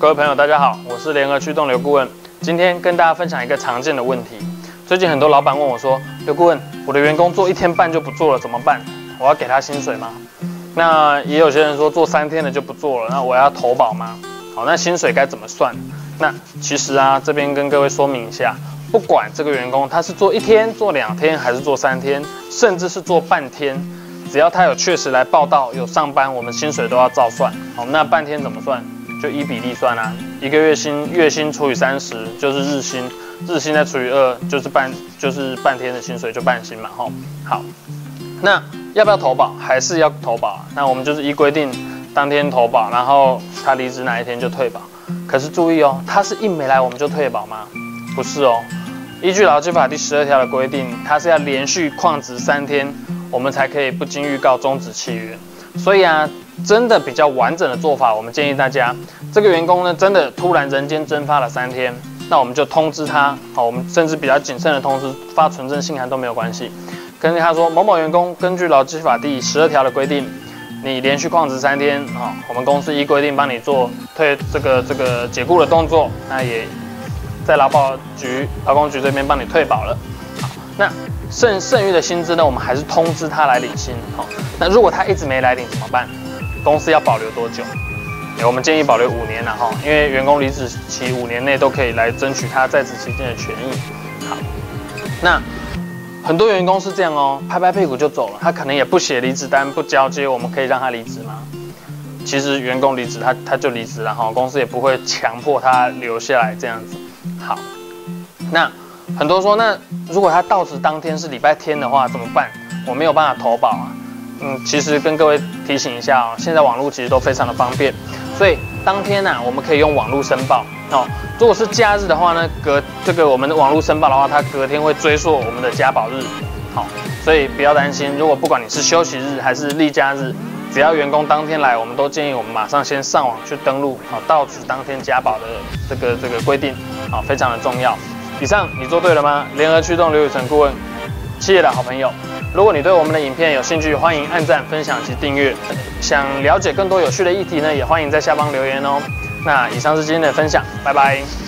各位朋友，大家好，我是联合驱动刘顾问。今天跟大家分享一个常见的问题。最近很多老板问我说：“刘顾问，我的员工做一天半就不做了，怎么办？我要给他薪水吗？”那也有些人说做三天了就不做了，那我要投保吗？好，那薪水该怎么算？那其实啊，这边跟各位说明一下，不管这个员工他是做一天、做两天，还是做三天，甚至是做半天。只要他有确实来报到，有上班，我们薪水都要照算。好，那半天怎么算？就以比例算啊。一个月薪月薪除以三十就是日薪，日薪再除以二就是半就是半天的薪水就半薪嘛。吼，好。那要不要投保？还是要投保？那我们就是依规定当天投保，然后他离职哪一天就退保。可是注意哦，他是一没来我们就退保吗？不是哦。依据劳基法第十二条的规定，他是要连续旷职三天。我们才可以不经预告终止契约，所以啊，真的比较完整的做法，我们建议大家，这个员工呢，真的突然人间蒸发了三天，那我们就通知他，好，我们甚至比较谨慎的通知，发存证信函都没有关系，跟他说某某员工根据劳基法第十二条的规定，你连续旷职三天，啊，我们公司依规定帮你做退这个这个解雇的动作，那也在劳保局劳工局这边帮你退保了，好，那。剩剩余的薪资呢，我们还是通知他来领薪。好，那如果他一直没来领怎么办？公司要保留多久？我们建议保留五年了哈，因为员工离职期五年内都可以来争取他在职期间的权益。好，那很多员工是这样哦，拍拍屁股就走了，他可能也不写离职单，不交接，我们可以让他离职吗？其实员工离职他他就离职了哈，公司也不会强迫他留下来这样子。好，那。很多说，那如果他到职当天是礼拜天的话怎么办？我没有办法投保啊。嗯，其实跟各位提醒一下哦，现在网络其实都非常的方便，所以当天呢，我们可以用网络申报哦。如果是假日的话呢，隔这个我们的网络申报的话，它隔天会追溯我们的加保日。好，所以不要担心，如果不管你是休息日还是例假日，只要员工当天来，我们都建议我们马上先上网去登录好，到此当天加保的这个这个规定啊，非常的重要。以上你做对了吗？联合驱动刘宇成顾问，企业的好朋友。如果你对我们的影片有兴趣，欢迎按赞、分享及订阅。想了解更多有趣的议题呢，也欢迎在下方留言哦。那以上是今天的分享，拜拜。